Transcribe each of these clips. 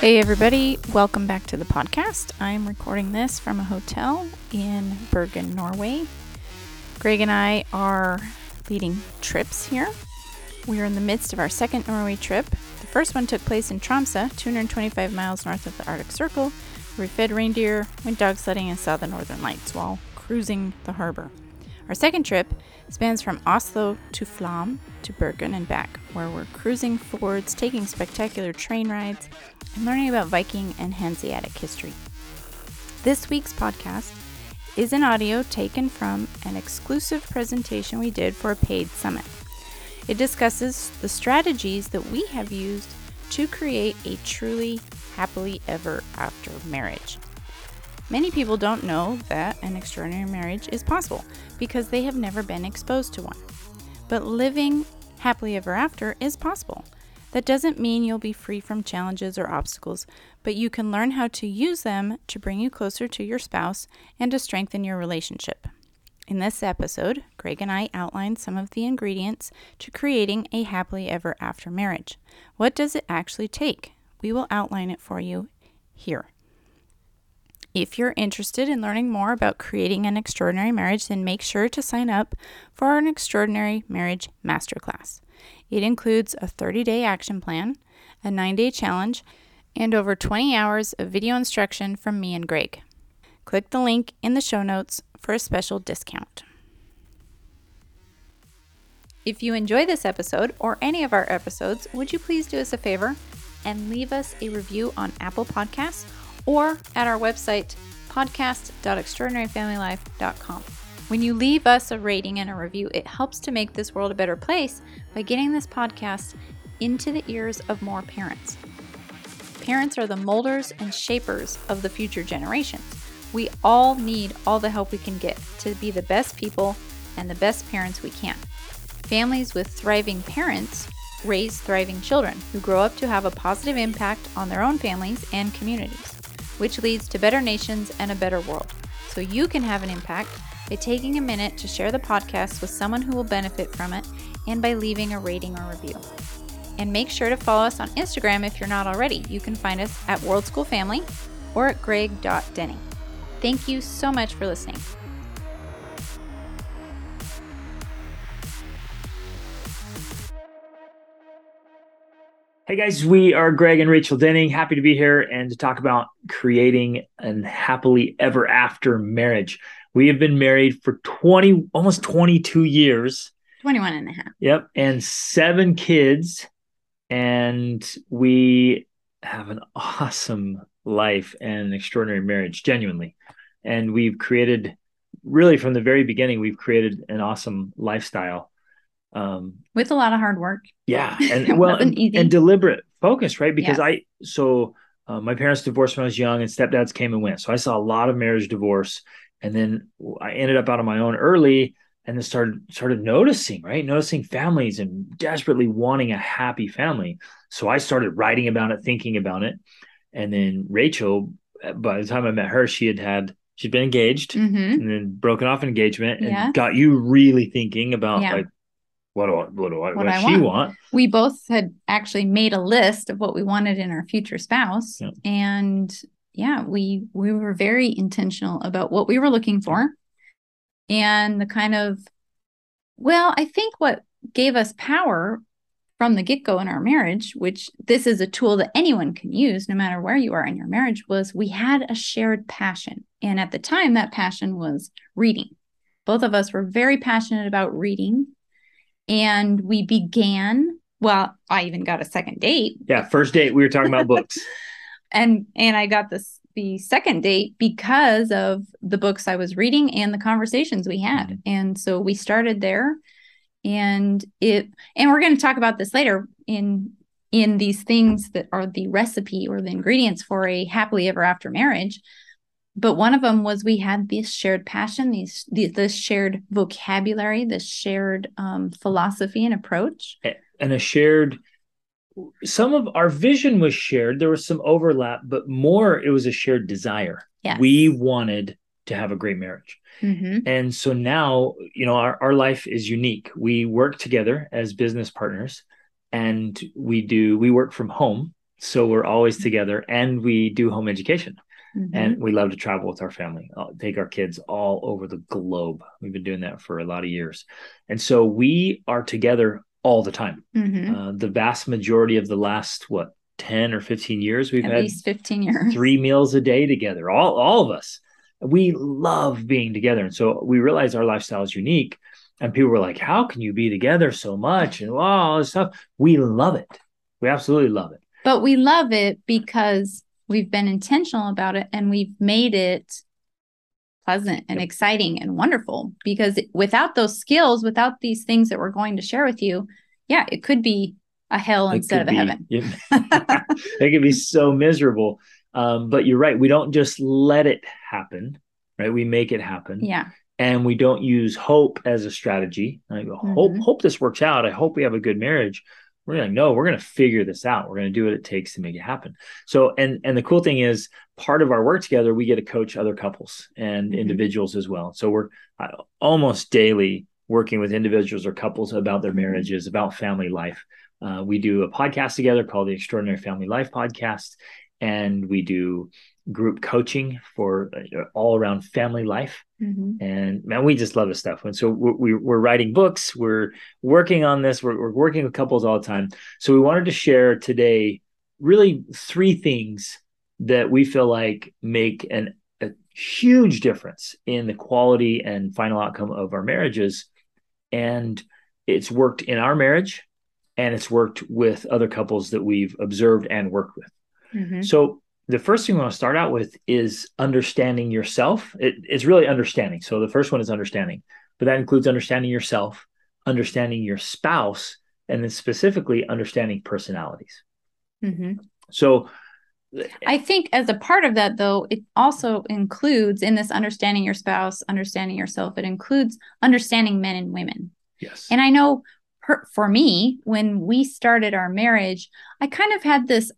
Hey, everybody, welcome back to the podcast. I'm recording this from a hotel in Bergen, Norway. Greg and I are leading trips here. We are in the midst of our second Norway trip. The first one took place in Tromsø, 225 miles north of the Arctic Circle, where we fed reindeer, went dog sledding, and saw the northern lights while cruising the harbor. Our second trip spans from Oslo to Flåm to Bergen and back, where we're cruising fjords, taking spectacular train rides, and learning about Viking and Hanseatic history. This week's podcast is an audio taken from an exclusive presentation we did for a paid summit. It discusses the strategies that we have used to create a truly happily ever after marriage. Many people don't know that an extraordinary marriage is possible because they have never been exposed to one. But living happily ever after is possible. That doesn't mean you'll be free from challenges or obstacles, but you can learn how to use them to bring you closer to your spouse and to strengthen your relationship. In this episode, Greg and I outlined some of the ingredients to creating a happily ever after marriage. What does it actually take? We will outline it for you here. If you're interested in learning more about creating an extraordinary marriage, then make sure to sign up for an extraordinary marriage masterclass. It includes a 30 day action plan, a 9 day challenge, and over 20 hours of video instruction from me and Greg. Click the link in the show notes for a special discount. If you enjoy this episode or any of our episodes, would you please do us a favor and leave us a review on Apple Podcasts? Or at our website, podcast.extraordinaryfamilylife.com. When you leave us a rating and a review, it helps to make this world a better place by getting this podcast into the ears of more parents. Parents are the molders and shapers of the future generations. We all need all the help we can get to be the best people and the best parents we can. Families with thriving parents raise thriving children who grow up to have a positive impact on their own families and communities which leads to better nations and a better world. So you can have an impact by taking a minute to share the podcast with someone who will benefit from it and by leaving a rating or review. And make sure to follow us on Instagram if you're not already. You can find us at World School Family or at greg.denning. Thank you so much for listening. Hey guys, we are Greg and Rachel Denning. Happy to be here and to talk about creating an happily ever after marriage. We have been married for 20, almost 22 years. 21 and a half. Yep. And seven kids. And we have an awesome life and an extraordinary marriage, genuinely. And we've created, really from the very beginning, we've created an awesome lifestyle um with a lot of hard work. Yeah and well and, and, deliberate focus right? Because i so uh, my parents divorced when i was young and stepdads came and went. So i saw a lot of marriage divorce and then i ended up out on my own early and then started started noticing right? Noticing families and desperately wanting a happy family. So i started writing about it thinking about it. And then rachel by the time i met her she had had she'd been engaged mm-hmm. and then broken off engagement and yeah. got you really thinking about yeah. like what do I, what do I, what, what I she want. want. We both had actually made a list of what we wanted in our future spouse, yeah. and yeah, we we were very intentional about what we were looking for, and the kind of, well, I think what gave us power from the get go in our marriage, which this is a tool that anyone can use no matter where you are in your marriage, was we had a shared passion. And at the time, that passion was reading. Both of us were very passionate about reading and we began well i even got a second date. Yeah first date we were talking about books. And and i got this the second date because of the books i was reading and the conversations we had. Mm-hmm. and so we started there and it and we're going to talk about this later in in these things that are the recipe or the ingredients for a happily ever after marriage but one of them was we had this shared passion these, this shared vocabulary this shared um, philosophy and approach. And a shared some of our vision was shared. There was some overlap but more it was a shared desire. Yes. we wanted to have a great marriage. Mm-hmm. and so now you know our, our life is unique. We work together as business partners and we do we work from home. So we're always together and we do home education. Mm-hmm. And we love to travel with our family, I'll uh, take our kids all over the globe. We've been doing that for a lot of years. And so we are together all the time. Mm-hmm. Uh, the vast majority of the last, what, 10 or 15 years, we've At had least 15 years. Three meals a day together, all, all of us. We love being together. And so we realize our lifestyle is unique. And people were like, How can you be together so much? And wow, all this stuff. We love it. We absolutely love it. But we love it because we've been intentional about it and we've made it pleasant and exciting and wonderful because without those skills without these things that we're going to share with you yeah it could be a hell it instead of a be, heaven. It could be so miserable. Um, but you're right. We don't just let it happen right? We make it happen. Yeah. And we don't use hope as a strategy. I go, mm-hmm. hope hope this works out. I hope we have a good marriage we're like, no, we're going to figure this out. We're going to do what it takes to make it happen. So, and and the cool thing is, part of our work together, we get to coach other couples and mm-hmm. individuals as well. So we're uh, almost daily working with individuals or couples about their marriages, about family life. Uh, we do a podcast together called the Extraordinary Family Life Podcast, and we do group coaching for uh, all around family life. Mm-hmm. And man, we just love this stuff. And so we're, we're writing books, we're working on this, we're, we're working with couples all the time. So we wanted to share today really three things that we feel like make an, a huge difference in the quality and final outcome of our marriages. And it's worked in our marriage and it's worked with other couples that we've observed and worked with. Mm-hmm. So the first thing we want to start out with is understanding yourself. It, it's really understanding. So the first one is understanding, but that includes understanding yourself, understanding your spouse, and then specifically understanding personalities. Mm-hmm. So I think as a part of that, though, it also includes in this understanding your spouse, understanding yourself, it includes understanding men and women. Yes. And I know for me, when we started our marriage, I kind of had this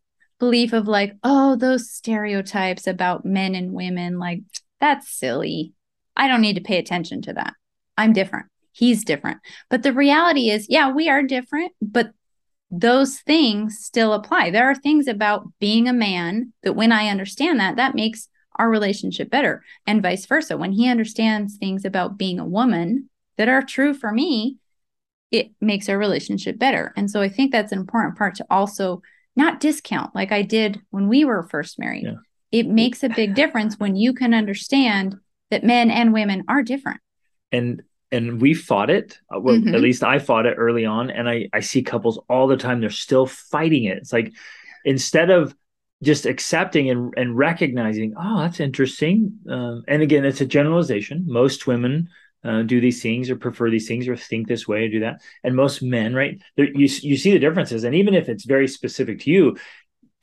belief of like, oh, those stereotypes about men and women, like, that's silly. I don't need to pay attention to that. I'm different. He's different. But the reality is, yeah, we are different, but those things still apply. There are things about being a man that when I understand that, that makes our relationship better, and vice versa. When he understands things about being a woman that are true for me, it makes our relationship better. And so I think that's an important part to also not discount like I did when we were first married. Yeah. It makes a big difference when you can understand that men and women are different. And and we fought it. Uh, well, mm-hmm. at least I fought it early on, and I I see couples all the time. They're still fighting it. It's like instead of just accepting and, and recognizing, oh, that's interesting. Um, and again, it's a generalization. Most women uh, do these things or prefer these things or think this way or do that. And most men, right? You you see the differences, and even if it's very specific to you,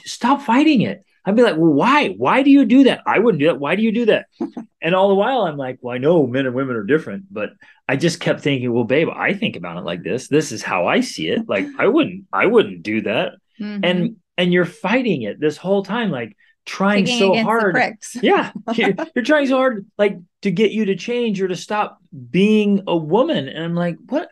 stop fighting it. I'd be like, well, why? Why do you do that? I wouldn't do that. Why do you do that? and all the while, I'm like, well, I know men and women are different, but I just kept thinking, well, babe, I think about it like this. This is how I see it. Like, I wouldn't, I wouldn't do that. Mm-hmm. And and you're fighting it this whole time, like trying so hard. yeah, you're, you're trying so hard, like to get you to change or to stop being a woman. And I'm like, what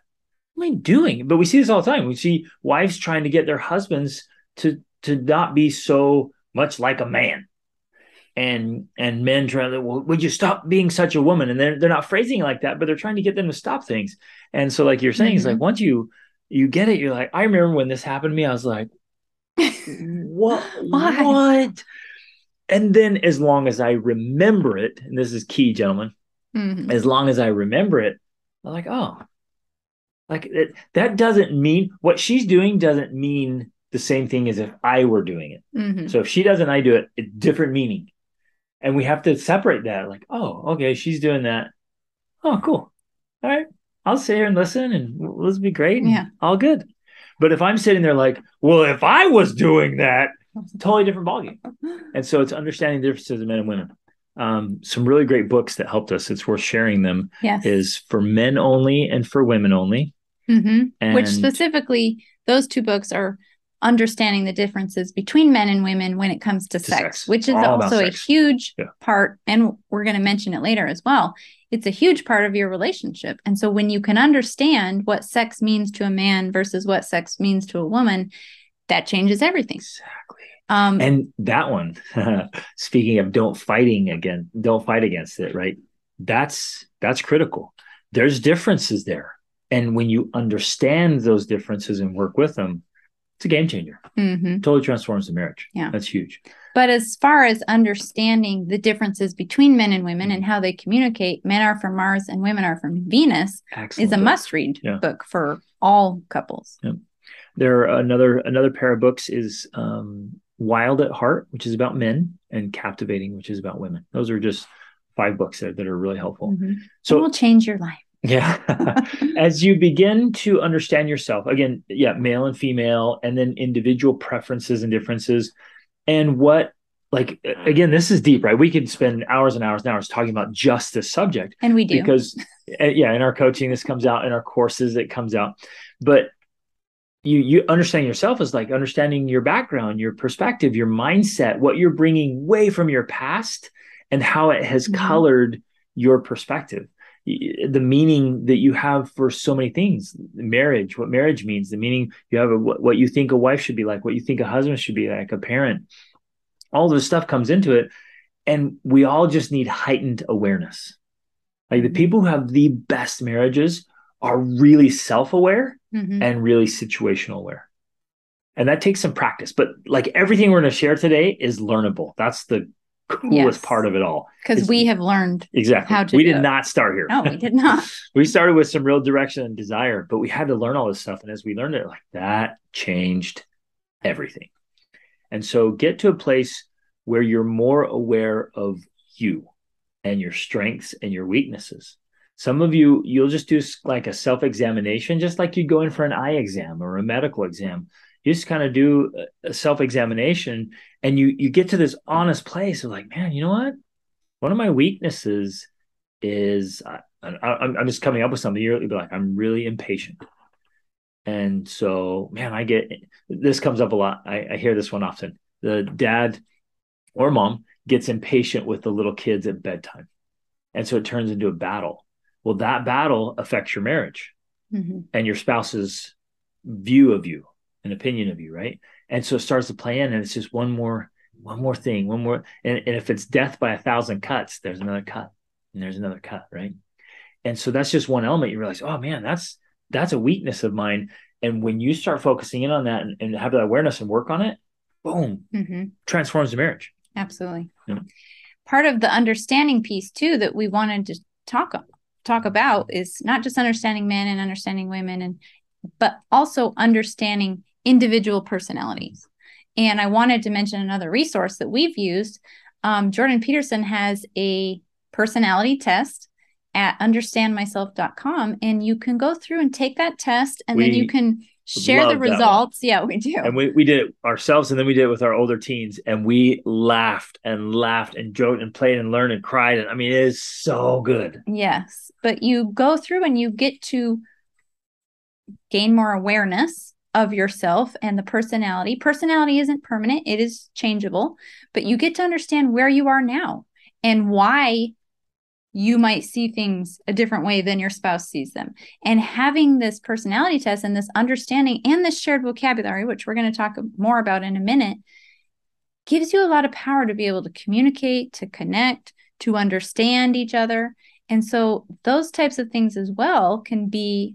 am I doing? But we see this all the time. We see wives trying to get their husbands to to not be so much like a man. And and men trying to, well, would you stop being such a woman? And they're they're not phrasing it like that, but they're trying to get them to stop things. And so, like you're saying, mm-hmm. it's like mm-hmm. once you you get it, you're like, I remember when this happened to me, I was like, what what? And then as long as I remember it, and this is key, gentlemen, mm-hmm. as long as I remember it, I'm like, oh, like it, that doesn't mean what she's doing doesn't mean the same thing as if I were doing it. Mm-hmm. So if she does and I do it, it's different meaning. And we have to separate that. Like, oh, okay, she's doing that. Oh, cool. All right. I'll sit here and listen and let's be great. yeah. All good. But if I'm sitting there like, well, if I was doing that, totally different ballgame. And so it's understanding the differences of men and women. Um, some really great books that helped us. It's worth sharing them. Yes. Is for men only and for women only. Mm-hmm. And... Which specifically, those two books are understanding the differences between men and women when it comes to, to sex, sex, which is All also a huge yeah. part. And we're going to mention it later as well. It's a huge part of your relationship. And so when you can understand what sex means to a man versus what sex means to a woman, that changes everything. Exactly. Um, and that one, speaking of don't fighting again, don't fight against it, right? That's that's critical. There's differences there. And when you understand those differences and work with them, it's a game changer. Mm-hmm. Totally transforms the marriage. Yeah. That's huge. But as far as understanding the differences between men and women and how they communicate, men are from Mars and women are from Venus Excellent is a must read yeah. book for all couples. Yeah. There are another another pair of books is um, Wild at Heart, which is about men, and Captivating, which is about women. Those are just five books there that are really helpful. Mm-hmm. So it will change your life. Yeah. As you begin to understand yourself, again, yeah, male and female, and then individual preferences and differences, and what, like, again, this is deep, right? We could spend hours and hours and hours talking about just this subject. And we do. Because, eh, yeah, in our coaching, this comes out, in our courses, it comes out. But you you understand yourself is like understanding your background your perspective your mindset what you're bringing way from your past and how it has mm-hmm. colored your perspective the meaning that you have for so many things marriage what marriage means the meaning you have what, what you think a wife should be like what you think a husband should be like a parent all this stuff comes into it and we all just need heightened awareness like the mm-hmm. people who have the best marriages are really self-aware mm-hmm. and really situational aware and that takes some practice but like everything we're going to share today is learnable that's the coolest yes. part of it all. Because we have learned exactly how to. We did it. not start here. No, we did not. we started with some real direction and desire, but we had to learn all this stuff. And as we learned it, like that changed everything. And so get to a place where you're more aware of you and your strengths and your weaknesses. Some of you, you'll just do like a self examination, just like you'd go in for an eye exam or a medical exam. You just kind of do a self-examination and you you get to this honest place of like man you know what? One of my weaknesses is I, am just coming up with something. You'll be like i'm really impatient. And so man i get this comes up a lot. I, I hear this one often. The dad or mom gets impatient with the little kids at bedtime. And so it turns into a battle well that battle affects your marriage mm-hmm. and your spouse's view of you an opinion of you, right? And so it starts to play in, and it's just one more, one more thing, one more. And, and if it's death by a thousand cuts, there's another cut, and there's another cut, right? And so that's just one element. You realize, oh man, that's that's a weakness of mine. And when you start focusing in on that and, and have that awareness and work on it, boom, mm-hmm. transforms the marriage. Absolutely. Yeah. Part of the understanding piece too that we wanted to talk talk about is not just understanding men and understanding women and but also understanding individual personalities. And I wanted to mention another resource that we've used. Um, Jordan Peterson has a personality test at understandmyself.com, and you can go through and take that test, and we then you can share the results. Yeah, we do. And we, we did it ourselves, and then we did it with our older teens, and we laughed and laughed and joked and played and learned and cried. And I mean, it is so good. Yes. But you go through and you get to gain more awareness of yourself and the personality. Personality isn't permanent, it is changeable, but you get to understand where you are now and why you might see things a different way than your spouse sees them. And having this personality test and this understanding and this shared vocabulary, which we're going to talk more about in a minute, gives you a lot of power to be able to communicate, to connect, to understand each other. And so, those types of things as well can be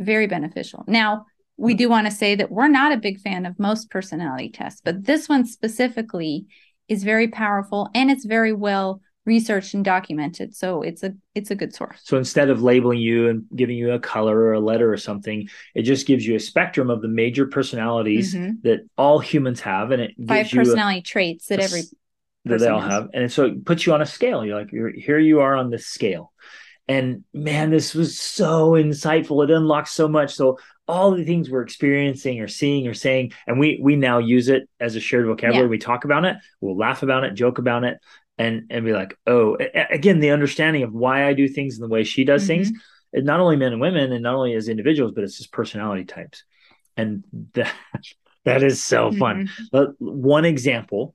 very beneficial. Now, we do want to say that we're not a big fan of most personality tests, but this one specifically is very powerful and it's very well researched and documented so it's a it's a good source so instead of labeling you and giving you a color or a letter or something it just gives you a spectrum of the major personalities mm-hmm. that all humans have and it gives five personality a, traits that every that they all has. have and so it puts you on a scale you're like you're, here you are on this scale and man, this was so insightful. It unlocked so much. So all the things we're experiencing or seeing or saying, and we we now use it as a shared vocabulary. Yeah. We talk about it, we'll laugh about it, joke about it, and and be like, oh, again, the understanding of why I do things and the way she does mm-hmm. things. It's not only men and women, and not only as individuals, but it's just personality types, and that that is so mm-hmm. fun. But one example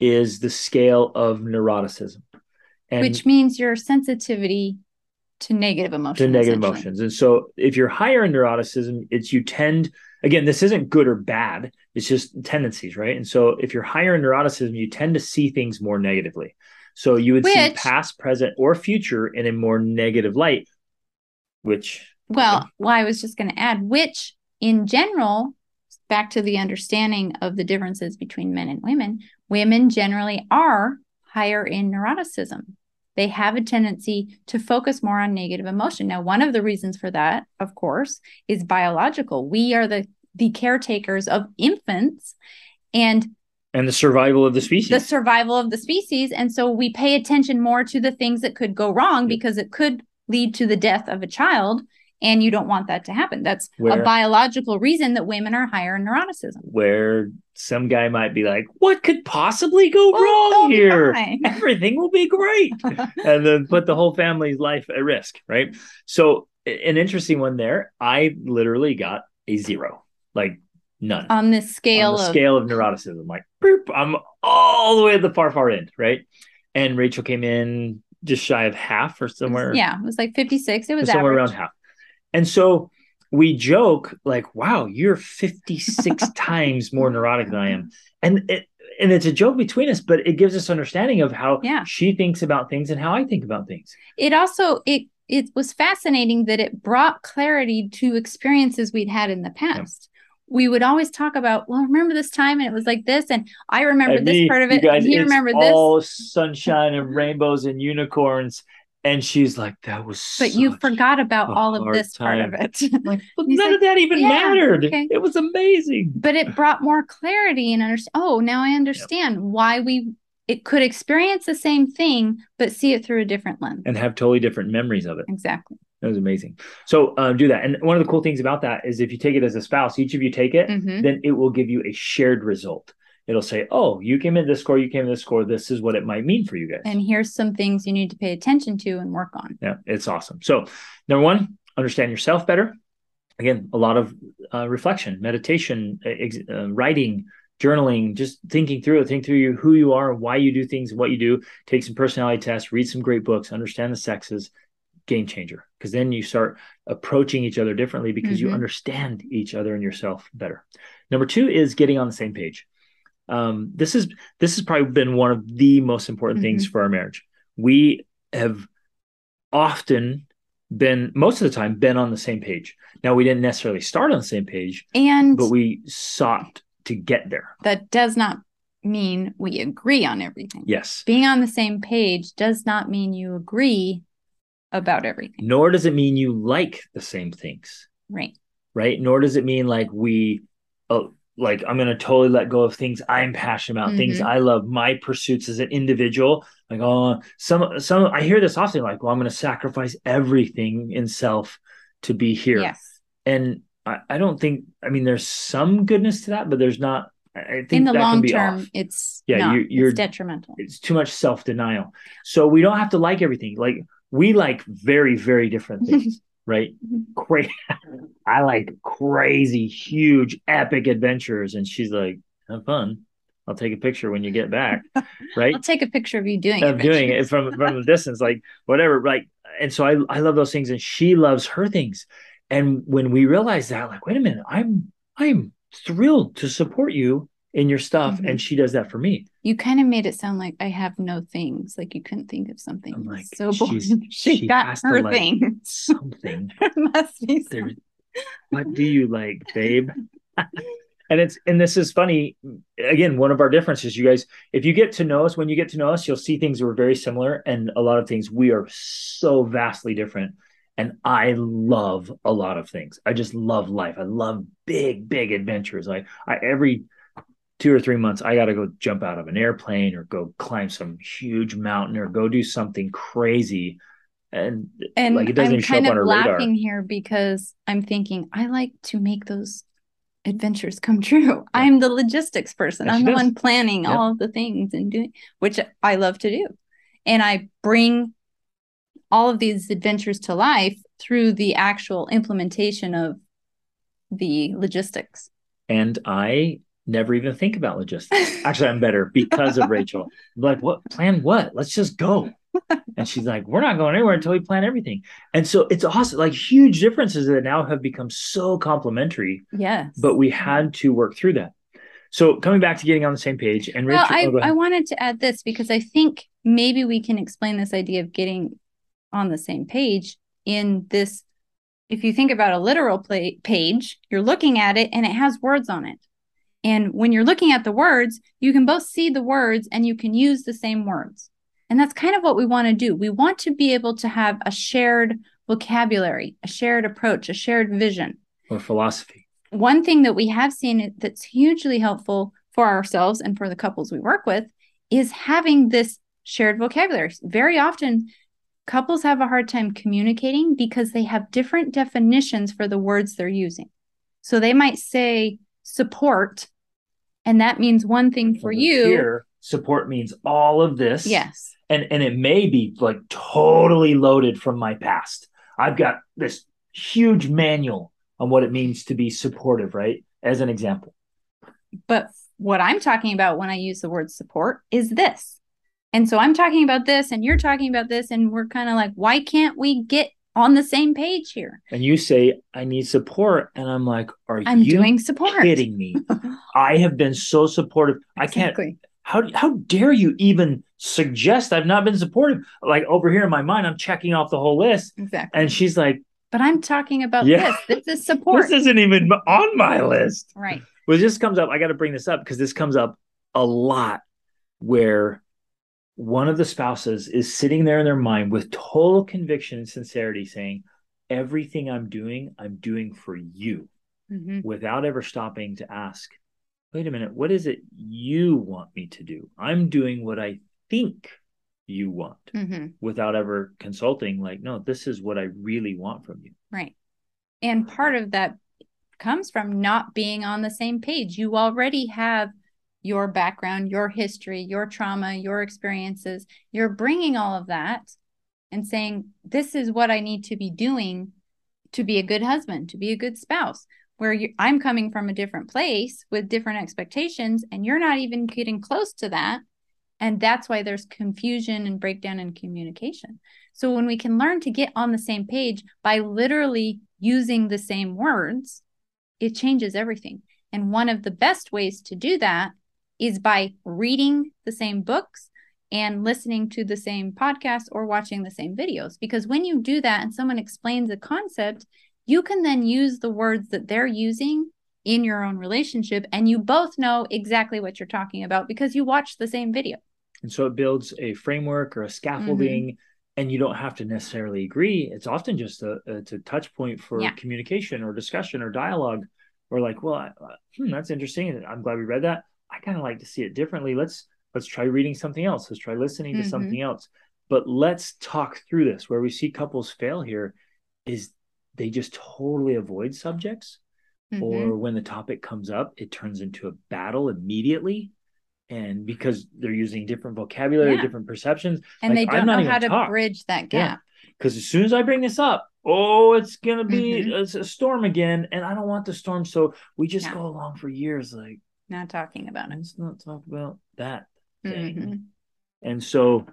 is the scale of neuroticism. And Which means your sensitivity to negative emotions. To negative emotions. And so if you're higher in neuroticism, it's you tend again, this isn't good or bad. It's just tendencies, right? And so if you're higher in neuroticism, you tend to see things more negatively. So you would which, see past, present, or future in a more negative light, which. Well, well, I was just going to add, which in general, back to the understanding of the differences between men and women, women generally are higher in neuroticism. They have a tendency to focus more on negative emotion. Now, one of the reasons for that, of course, is biological. We are the the caretakers of infants and and the survival of the species. The survival of the species. And so we pay attention more to the things that could go wrong because it could lead to the death of a child and you don't want that to happen. That's where, a biological reason that women are higher in neuroticism. Where some guy might be like, "What could possibly go well, wrong here? Everything will be great," and then put the whole family's life at risk, right? So, an interesting one there. I literally got a zero, like none on this scale on the of scale of neuroticism. Like, boop, I'm all the way at the far far end, right? And Rachel came in just shy of half or somewhere. Yeah, it was like 56. It was somewhere around half. And so we joke like, wow, you're 56 times more neurotic than I am. And it, and it's a joke between us, but it gives us understanding of how yeah. she thinks about things and how I think about things. It also it it was fascinating that it brought clarity to experiences we'd had in the past. Yeah. We would always talk about, well, remember this time and it was like this, and I remember and this me, part of it. Guys, and you remember this. All sunshine and rainbows and unicorns and she's like, that was But you forgot about all of this time. part of it. like, well, none like, of that even yeah, mattered. Okay. It was amazing. But it brought more clarity and understand. Oh, now I understand yep. why we it could experience the same thing, but see it through a different lens. And have totally different memories of it. Exactly. That was amazing. So um, do that. And one of the cool things about that is if you take it as a spouse, each of you take it, mm-hmm. then it will give you a shared result it'll say, oh, you came in this score, you came in this score. This is what it might mean for you guys. And here's some things you need to pay attention to and work on. Yeah, it's awesome. So, number one, understand yourself better. Again, a lot of uh, reflection, meditation, ex- uh, writing, journaling, just thinking through it, think through you, who you are, why you do things, what you do. Take some personality tests, read some great books, understand the sexes. Game changer because then you start approaching each other differently because mm-hmm. you understand each other and yourself better. Number two is getting on the same page um, this is this has probably been one of the most important mm-hmm. things for our marriage. We have often been most of the time been on the same page. Now we didn't necessarily start on the same page, and but we sought to get there. That does not mean we agree on everything. Yes. Being on the same page does not mean you agree about everything. Nor does it mean you like the same things. Right. Right. Nor does it mean like we oh like I'm gonna totally let go of things I'm passionate about, mm-hmm. things I love, my pursuits as an individual. Like, oh, some some I hear this often, like, well, I'm gonna sacrifice everything in self to be here. Yes. And I, I don't think I mean there's some goodness to that, but there's not I think in the long term, off. it's yeah, not, you're, you're it's detrimental. It's too much self denial. So we don't have to like everything. Like we like very, very different things right? Mm-hmm. Great. I like crazy, huge, epic adventures. And she's like, have fun. I'll take a picture when you get back. Right. I'll take a picture of you doing of doing it from from a distance, like whatever. Right. And so I I love those things, and she loves her things. And when we realize that, like, wait a minute, I'm I'm thrilled to support you in your stuff mm-hmm. and she does that for me you kind of made it sound like i have no things like you couldn't think of something I'm like so boring. she, she got her like thing something must be something. what do you like babe and it's and this is funny again one of our differences you guys if you get to know us when you get to know us you'll see things that are very similar and a lot of things we are so vastly different and I love a lot of things. I just love life. I love big, big adventures. Like I every two or three months, I got to go jump out of an airplane or go climb some huge mountain or go do something crazy. And, and like it doesn't I'm show kind up on of laughing radar. here because I'm thinking I like to make those adventures come true. Yeah. I'm the logistics person. Yes, I'm the one planning yep. all of the things and doing which I love to do. And I bring all of these adventures to life through the actual implementation of the logistics. And I never even think about logistics. Actually, I'm better because of Rachel. I'm like, what plan? What? Let's just go. and she's like, we're not going anywhere until we plan everything. And so it's awesome, like huge differences that now have become so complementary. Yes. But we had to work through that. So coming back to getting on the same page and Rich, well, I, oh, I wanted to add this because I think maybe we can explain this idea of getting on the same page in this. If you think about a literal play, page, you're looking at it and it has words on it. And when you're looking at the words, you can both see the words and you can use the same words. And that's kind of what we want to do. We want to be able to have a shared vocabulary, a shared approach, a shared vision, or philosophy. One thing that we have seen that's hugely helpful for ourselves and for the couples we work with is having this shared vocabulary. Very often, couples have a hard time communicating because they have different definitions for the words they're using. So they might say support and that means one thing for you here support means all of this. Yes. And and it may be like totally loaded from my past. I've got this huge manual on what it means to be supportive right? As an example. But what i'm talking about when i use the word support is this. And so i'm talking about this and you're talking about this and we're kind of like why can't we get on the same page here. And you say, I need support. And I'm like, Are I'm you doing support. kidding me? I have been so supportive. Exactly. I can't how how dare you even suggest I've not been supportive? Like over here in my mind, I'm checking off the whole list. Exactly. And she's like, But I'm talking about yeah. this. This is support. this isn't even on my list. Right. Well, this comes up. I got to bring this up because this comes up a lot where one of the spouses is sitting there in their mind with total conviction and sincerity saying, Everything I'm doing, I'm doing for you, mm-hmm. without ever stopping to ask, Wait a minute, what is it you want me to do? I'm doing what I think you want mm-hmm. without ever consulting, like, No, this is what I really want from you. Right. And part of that comes from not being on the same page. You already have your background, your history, your trauma, your experiences. You're bringing all of that and saying, This is what I need to be doing to be a good husband, to be a good spouse. Where I'm coming from a different place with different expectations, and you're not even getting close to that. And that's why there's confusion and breakdown in communication. So, when we can learn to get on the same page by literally using the same words, it changes everything. And one of the best ways to do that is by reading the same books and listening to the same podcast or watching the same videos. Because when you do that and someone explains a concept, you can then use the words that they're using in your own relationship and you both know exactly what you're talking about because you watched the same video. And so it builds a framework or a scaffolding mm-hmm. and you don't have to necessarily agree. It's often just a, it's a touch point for yeah. communication or discussion or dialogue or like, well, I, hmm, that's interesting. I'm glad we read that. I kind of like to see it differently. Let's let's try reading something else. Let's try listening mm-hmm. to something else. But let's talk through this. Where we see couples fail here is they just totally avoid subjects. Mm-hmm. Or when the topic comes up, it turns into a battle immediately. And because they're using different vocabulary, yeah. different perceptions, and like, they don't know how to talk. bridge that gap. Because yeah. as soon as I bring this up, oh, it's gonna be mm-hmm. a, a, storm again, and I don't want the storm. So we just yeah. go along for years, like not talking about it. Let's not talk about that thing. Mm-hmm. And so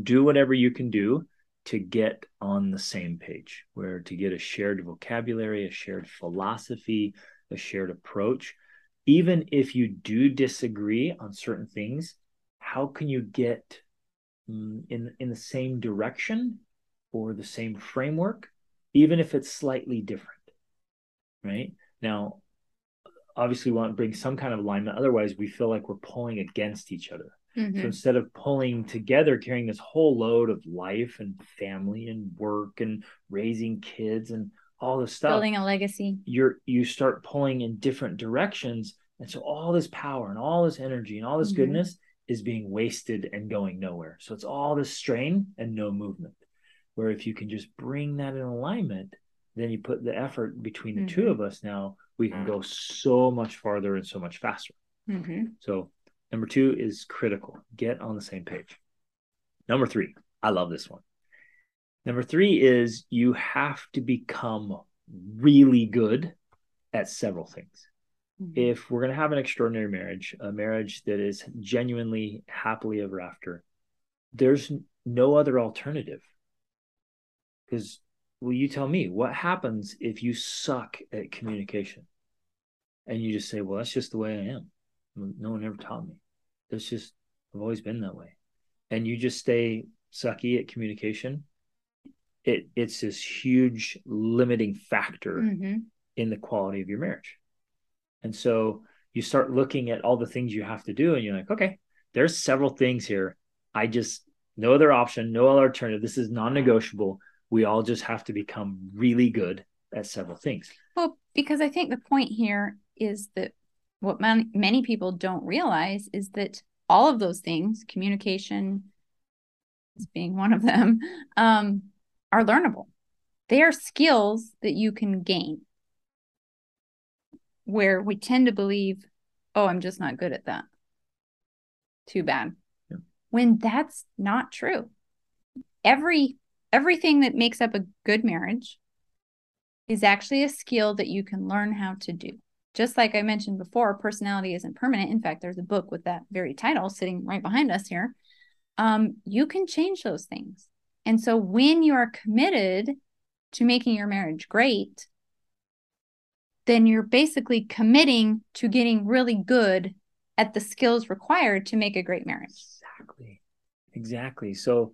do whatever you can do to get on the same page, where to get a shared vocabulary, a shared philosophy, a shared approach. Even if you do disagree on certain things, how can you get mm, in in the same direction or the same framework, even if it's slightly different? Right now, obviously we want to bring some kind of alignment. Otherwise, we feel like we're pulling against each other. Mm-hmm. So instead of pulling together, carrying this whole load of life and family and work and raising kids and all this stuff, building a legacy, you're you start pulling in different directions, and so all this power and all this energy and all this mm-hmm. goodness is being wasted and going nowhere. So it's all this strain and no movement. Where if you can just bring that in alignment, then you put the effort between the mm-hmm. two of us now we can go so much farther and so much faster. Mm-hmm. So, number two is critical. Get on the same page. Number three, I love this one. Number three is you have to become really good at several things. Mm-hmm. If we're going to have an extraordinary marriage, a marriage that is genuinely happily ever after, there's no other alternative. Because, will you tell me what happens if you suck at communication and you just say, well, that's just the way I am? No one ever taught me. That's just, I've always been that way. And you just stay sucky at communication. It, it's this huge limiting factor mm-hmm. in the quality of your marriage. And so you start looking at all the things you have to do, and you're like, okay, there's several things here. I just, no other option, no other alternative. This is non negotiable. We all just have to become really good at several things. Well, because I think the point here is that what man, many people don't realize is that all of those things, communication being one of them, um, are learnable. They are skills that you can gain where we tend to believe, oh, I'm just not good at that. Too bad. Yeah. When that's not true. Every everything that makes up a good marriage is actually a skill that you can learn how to do. Just like I mentioned before, personality isn't permanent. In fact, there's a book with that very title sitting right behind us here. Um, you can change those things. And so when you are committed to making your marriage great, then you're basically committing to getting really good at the skills required to make a great marriage. Exactly. Exactly. So,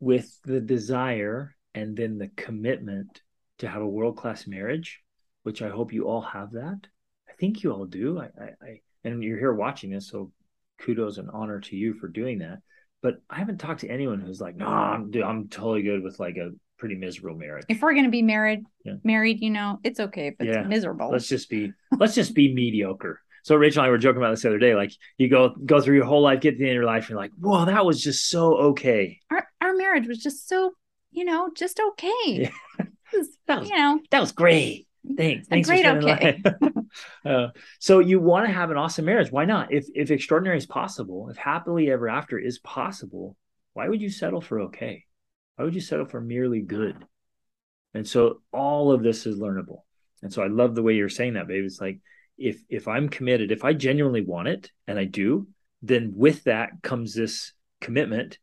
with the desire and then the commitment to have a world class marriage, which I hope you all have that. I think you all do. I, I, I, and you're here watching this, so kudos and honor to you for doing that. But I haven't talked to anyone who's like, no, I'm, dude, I'm totally good with like a pretty miserable marriage. If we're gonna be married, yeah. married, you know, it's okay if it's yeah. miserable. Let's just be let's just be mediocre. So Rachel and I were joking about this the other day. Like you go go through your whole life, get to the end of your life, and you're like, whoa, that was just so okay. Our our marriage was just so, you know, just okay. Yeah. Was, that was, you know, that was great. Thanks. Thanks great, for okay. uh, so you want to have an awesome marriage. Why not? If if extraordinary is possible, if happily ever after is possible, why would you settle for okay? Why would you settle for merely good? And so all of this is learnable. And so I love the way you're saying that, babe. It's like if if I'm committed, if I genuinely want it and I do, then with that comes this commitment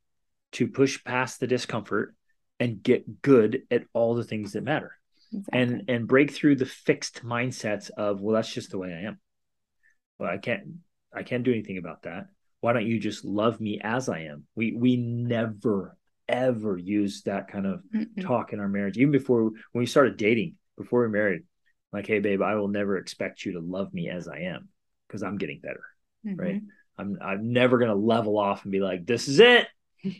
to push past the discomfort and get good at all the things that matter. Exactly. And and break through the fixed mindsets of, well, that's just the way I am. Well, I can't I can't do anything about that. Why don't you just love me as I am? We we never ever used that kind of mm talk in our marriage. Even before when we started dating, before we married, like, hey, babe, I will never expect you to love me as I am because I'm getting better. Mm-hmm. Right. I'm I'm never gonna level off and be like, this is it.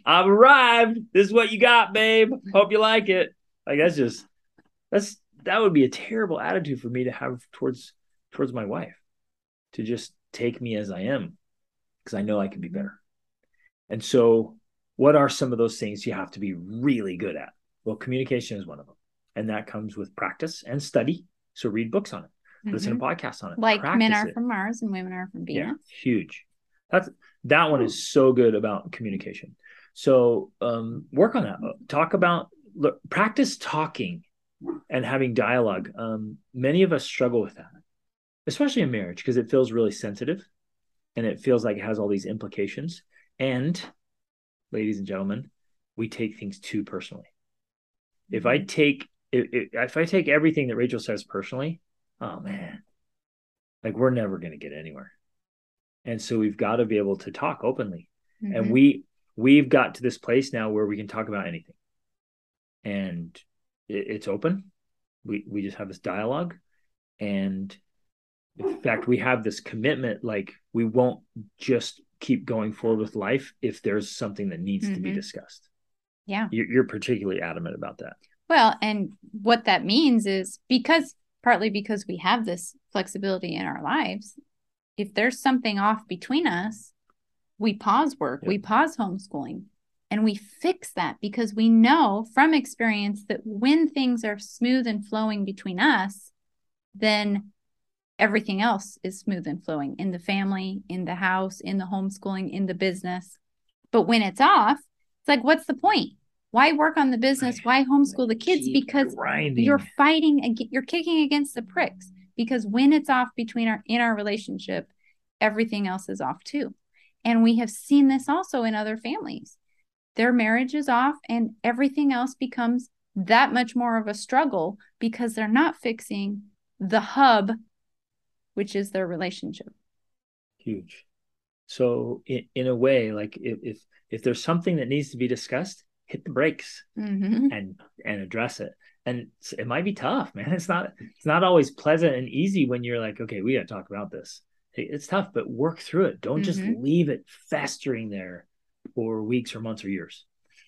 I've arrived. This is what you got, babe. Hope you like it. Like that's just that's that would be a terrible attitude for me to have towards towards my wife to just take me as I am because I know I can be better. And so what are some of those things you have to be really good at? Well, communication is one of them. And that comes with practice and study. So read books on it, mm-hmm. listen to mm-hmm. podcasts on it. Like men are it. from Mars and women are from Venus. Yeah, huge. That's that one is so good about communication. So um, work on that. Talk about look, practice talking and having dialogue. Um, many of us struggle with that, especially in marriage, because it feels really sensitive and it feels like it has all these implications. And ladies and gentlemen, we take things too personally. If I mm-hmm. Take if, if I take everything that Rachel says personally, oh man, like we're never going to get anywhere. And so we've got to be able to talk openly. Mm-hmm. And we we've got to this place now where we can talk about anything. And it, it's open. We we just have this dialogue and in fact we have this commitment like we won't just keep going forward with life if there's something that needs mm-hmm. to be mm-hmm. discussed. Yeah. You're, you're particularly adamant about that. Well, and what that means is because partly because we have this flexibility in our lives, if there's something off between us, we pause work, we pause homeschooling, and we fix that because we know from experience that when things are smooth and flowing between us, then everything else is smooth and flowing in the family, in the house, in the homeschooling, in the business. But when it's off, it's like, what's the point? Why work on the business? Why homeschool the kids? Because grinding. you're fighting, you're kicking against the pricks. Because when it's off between our in our relationship, everything else is off too. And we have seen this also in other families. their marriage is off and everything else becomes that much more of a struggle because they're not fixing the hub, which is their relationship. Huge. So in, in a way, like if, if if there's something that needs to be discussed, hit the brakes mm-hmm. and and address it. And it might be tough, man. It's not it's not always pleasant and easy when you're like, okay, we got to talk about this. It's tough, but work through it. Don't mm-hmm. just leave it festering there for weeks or months or years.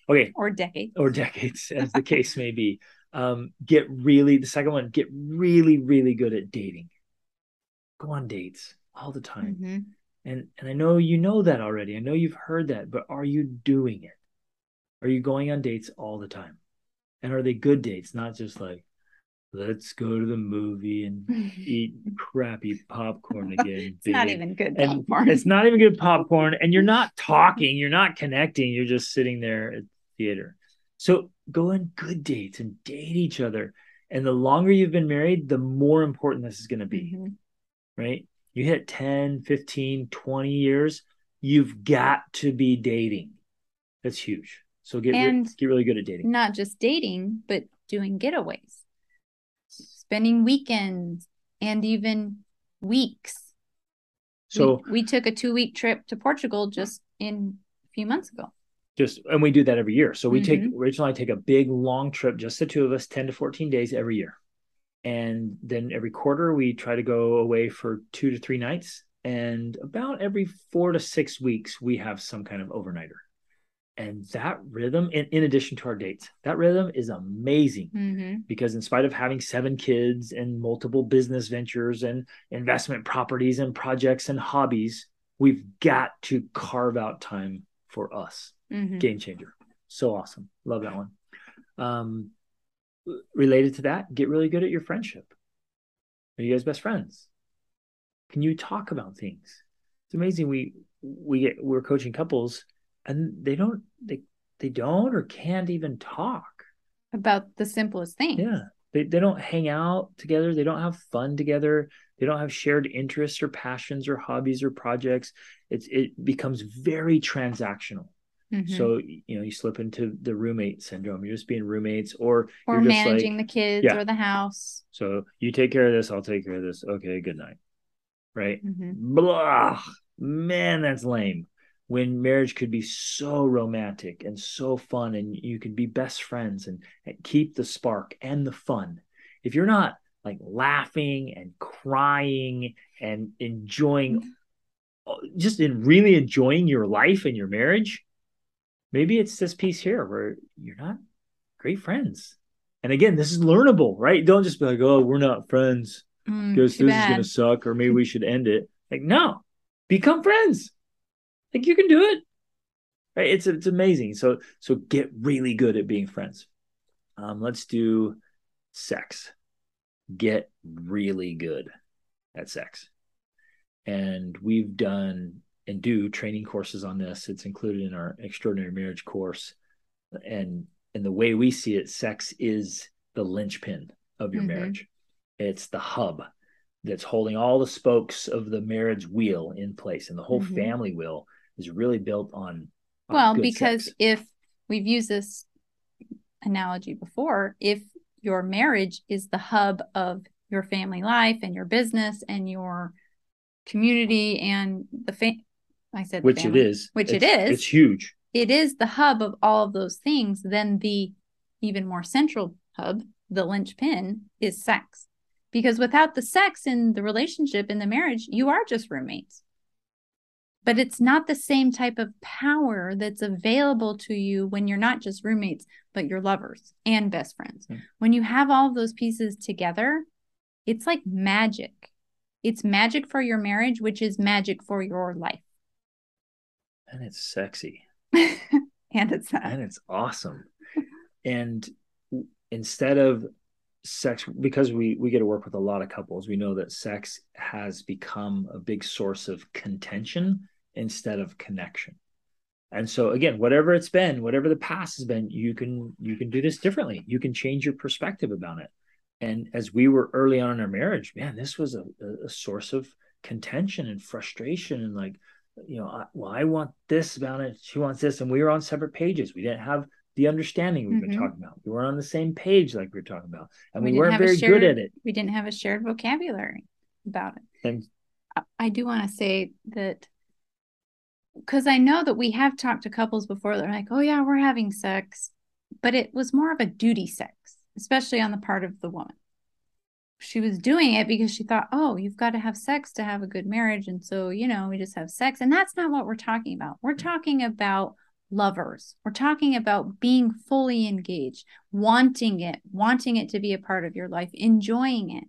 Okay. Or decades. Or decades, as the case may be. Um, get really the second one, get really, really good at dating. Go on dates all the time. Mm-hmm. And and I know you know that already. I know you've heard that, but are you doing it? Are you going on dates all the time? And are they good dates, not just like let's go to the movie and eat crappy popcorn again. it's not even good popcorn. it's not even good popcorn. And you're not talking, you're not connecting, you're just sitting there at the theater. So go on good dates and date each other. And the longer you've been married, the more important this is going to be. Mm-hmm. Right? You hit 10, 15, 20 years, you've got to be dating. That's huge. So get, and re- get really good at dating. Not just dating, but doing getaways spending weekends and even weeks. So we, we took a two week trip to Portugal just in a few months ago. Just and we do that every year. So we mm-hmm. take Rachel and I take a big long trip, just the two of us, 10 to 14 days every year. And then every quarter we try to go away for two to three nights. And about every four to six weeks, we have some kind of overnighter and that rhythm in, in addition to our dates that rhythm is amazing mm-hmm. because in spite of having seven kids and multiple business ventures and investment properties and projects and hobbies we've got to carve out time for us. Mm-hmm. game changer. So awesome. Love that one. Um, related to that get really good at your friendship. Are you guys best friends? Can you talk about things? It's amazing. We we get we're coaching couples and they don't they they don't or can't even talk about the simplest thing. Yeah. They they don't hang out together, they don't have fun together, they don't have shared interests or passions or hobbies or projects. It's it becomes very transactional. Mm-hmm. So you know you slip into the roommate syndrome. You're just being roommates, or or managing like, the kids yeah. or the house. So you take care of this, I'll take care of this. Okay, good night. Right? Mm-hmm. Blah, man, that's lame when marriage could be so romantic and so fun and you could be best friends and, and, keep the spark and the fun. If you're not like laughing and crying and enjoying just in really enjoying your life and your marriage maybe it's this piece here where you're not great friends. And again this is learnable right? Don't just be like oh we're not friends. Because mm, this bad. is going to suck or maybe we should end it. Like no. Become friends like you can do it. Right? It's it's amazing. So so get really good at being friends. Um, let's do sex. Get really good at sex. And we've done and do training courses on this. It's included in our extraordinary marriage course. And and the way we see it, sex is the linchpin of your mm-hmm. marriage. It's the hub that's holding all the spokes of the marriage wheel in place and the whole mm-hmm. family wheel is really built on, on well because sex. if we've used this analogy before if your marriage is the hub of your family life and your business and your community and the fam- I said which family, it is. which it's, it is it's huge. it is the hub of all of those things then the even more central hub the linchpin is sex. Because without the sex in the relationship in the marriage you are just roommates but it's not the same type of power that's available to you when you're not just roommates but you're lovers and best friends. Mm. when you have all of those pieces together it's like magic. It's magic for your marriage which is magic for your life. And it's sexy. And it's that. and it's awesome. And instead of sex because we we get to work with a lot of couples we know that sex has become a big source of contention instead of connection and so again whatever it's been whatever the past has been you can you can do this differently you can change your perspective about it and as we were early on in our marriage man this was a, a source of contention and frustration and like you know, I, well, I want this about it. She wants this. And we were on separate pages. We didn't have the understanding we've mm-hmm. been talking about. We weren't on the same page like we were talking about. And we, we weren't very shared, good at it. We didn't have a shared vocabulary about it. And I, I do want to say that because I know that we have talked to couples before they're like, oh, yeah, we're having sex. But it was more of a duty sex, especially on the part of the woman she was doing it because she thought, oh, you've got to have sex to have a good marriage. And so, you know, we just have sex. And that's not what we're talking about. We're mm-hmm. talking about lovers. We're talking about being fully engaged, wanting it, wanting it to be a part of your life, enjoying it.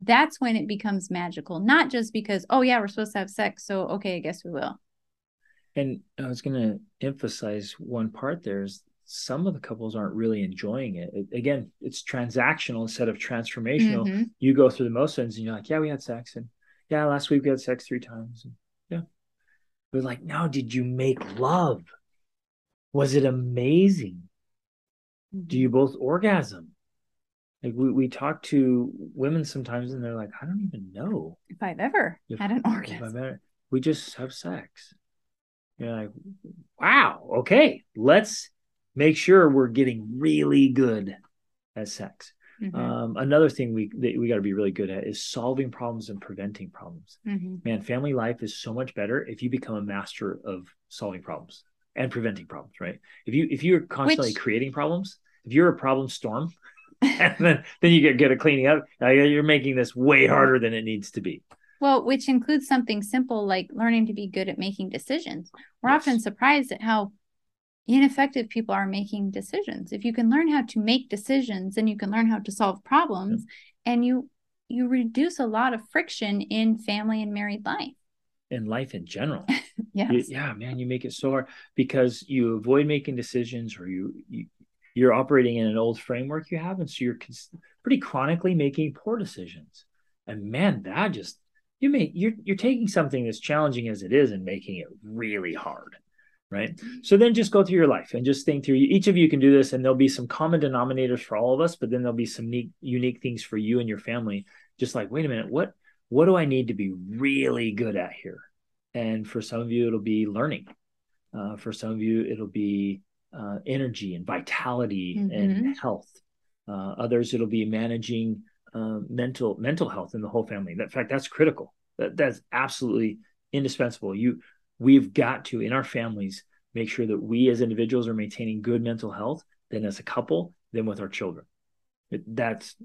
That's when it becomes magical, not just because, oh, yeah, we're supposed to have sex. So, okay, I guess we will. And I was going to emphasize one part there is some of the couples aren't really enjoying it. it again, it's transactional instead of transformational. Mm-hmm. You go through the motions and you're like, yeah, we had sex. And yeah, last week we had sex three times. And yeah. But like, now did you make love? Was it amazing? Mm-hmm. Do you both orgasm? Like we, we talk to women sometimes and they're like, I don't even know if I've ever if, had an orgasm. We just have sex. You're like, wow, okay, let's make sure we're getting really good at sex. Mm-hmm. Um, another thing we that we got to be really good at is solving problems and preventing problems. Mm-hmm. Man, family life is so much better if you become a master of solving problems and preventing problems. Right? If you if you're constantly Which... creating problems, if you're a problem storm, and then then you get good at cleaning up, you're making this way harder than it needs to be. Well, which includes something simple like learning to be good at making decisions. We're yes. often surprised at how ineffective people are making decisions if you can learn how to make decisions then you can learn how to solve problems and you you reduce a lot of friction in family and married life in life in general yes. yeah man you make it so hard because you avoid making decisions or you, you you're operating in an old framework you have and so you're pretty chronically making poor decisions and man that just you make you're you're taking something as challenging as it is and making it really hard right? So then just go through your life and just think through each of you can do this and there'll be some common denominators for all of us but then there'll be some unique unique things for you and your family. Just like wait a minute what what do i need to be really good at here? And for some of you it'll be learning. Uh, for some of you it'll be uh, energy and vitality mm-hmm. and health. Uh, others it'll be managing uh, mental mental health in the whole family. In fact that's critical. That, that's absolutely indispensable. You we've got to in our families make sure that we as individuals are maintaining good mental health then as a couple then with our children. It, that's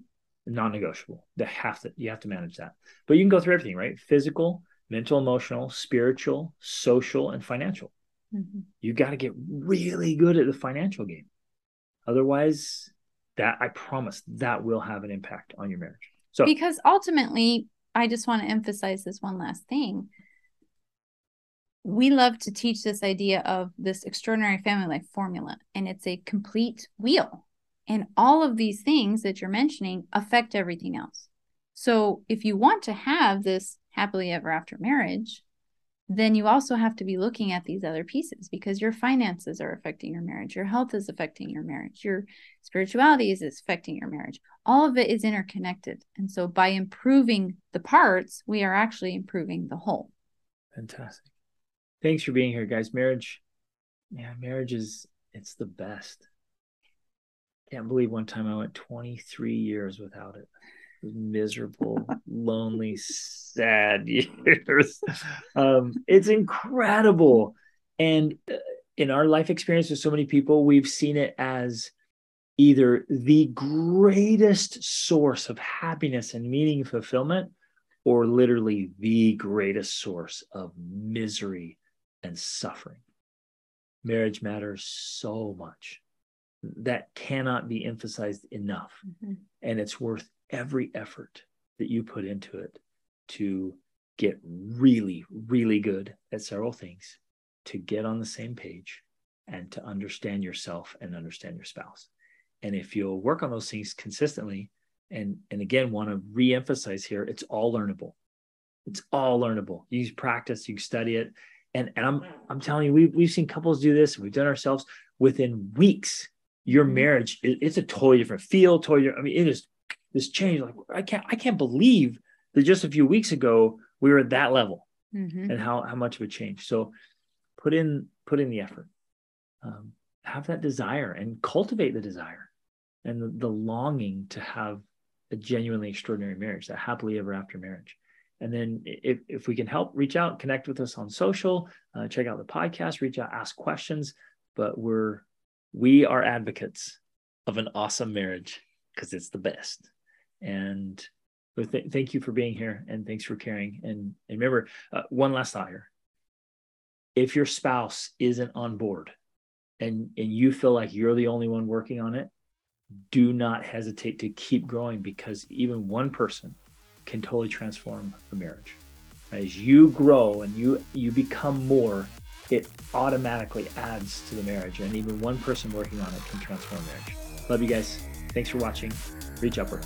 non-negotiable. They have to you have to manage that. But you can go through everything right? Physical mental emotional spiritual social and financial. Mm-hmm. you got to get really good at the financial game. Otherwise that i promise that will have an impact on your marriage so because ultimately i just want to emphasize this one last thing we love to teach this idea of this extraordinary family life formula, and it's a complete wheel. And all of these things that you're mentioning affect everything else. So, if you want to have this happily ever after marriage, then you also have to be looking at these other pieces because your finances are affecting your marriage, your health is affecting your marriage, your spirituality is affecting your marriage. All of it is interconnected. And so, by improving the parts, we are actually improving the whole. Fantastic thanks for being here, guys. Marriage, yeah, marriage is it's the best. Can't believe one time I went 23 years without it. Miserable, lonely, sad years. Um, it's incredible. And uh, in our life experience with so many people, we've seen it as either the greatest source of happiness and meaning and fulfillment or literally the greatest source of misery and suffering. Marriage matters so much. That cannot be emphasized enough. Mm-hmm. And it's worth every effort that you put into it to get really, really good at several things, to get on the same page, and to understand yourself and understand your spouse. And if you'll work on those things consistently, and and again want to re-emphasize here, it's all learnable. It's all learnable. You practice, you study it, and and I'm I'm telling you, we've we've seen couples do this, and we've done ourselves within weeks. Your mm-hmm. marriage, it, it's a totally different feel. Totally, I mean, it is this change. Like I can't I can't believe that just a few weeks ago we were at that level. mm-hmm. and how how much of a change. So put in put in the effort. Um, have that desire and cultivate the desire and the, the longing to have a genuinely extraordinary marriage, that happily ever after marriage. And then if, if we can help, reach out, connect with us on social, uh, check out the podcast, reach out, ask questions. But we're we are advocates of an awesome marriage because it's the best. And th- thank you for being here and thanks for caring. And, and remember, uh, one last thought here. If your spouse isn't on board and, and you feel like you're the only one working on it, do not hesitate to keep growing because even one person can totally transform a marriage. As you grow and you you become more, it automatically adds to the marriage. And even one person working on it can transform marriage. Love you guys. Thanks for watching. Reach upward.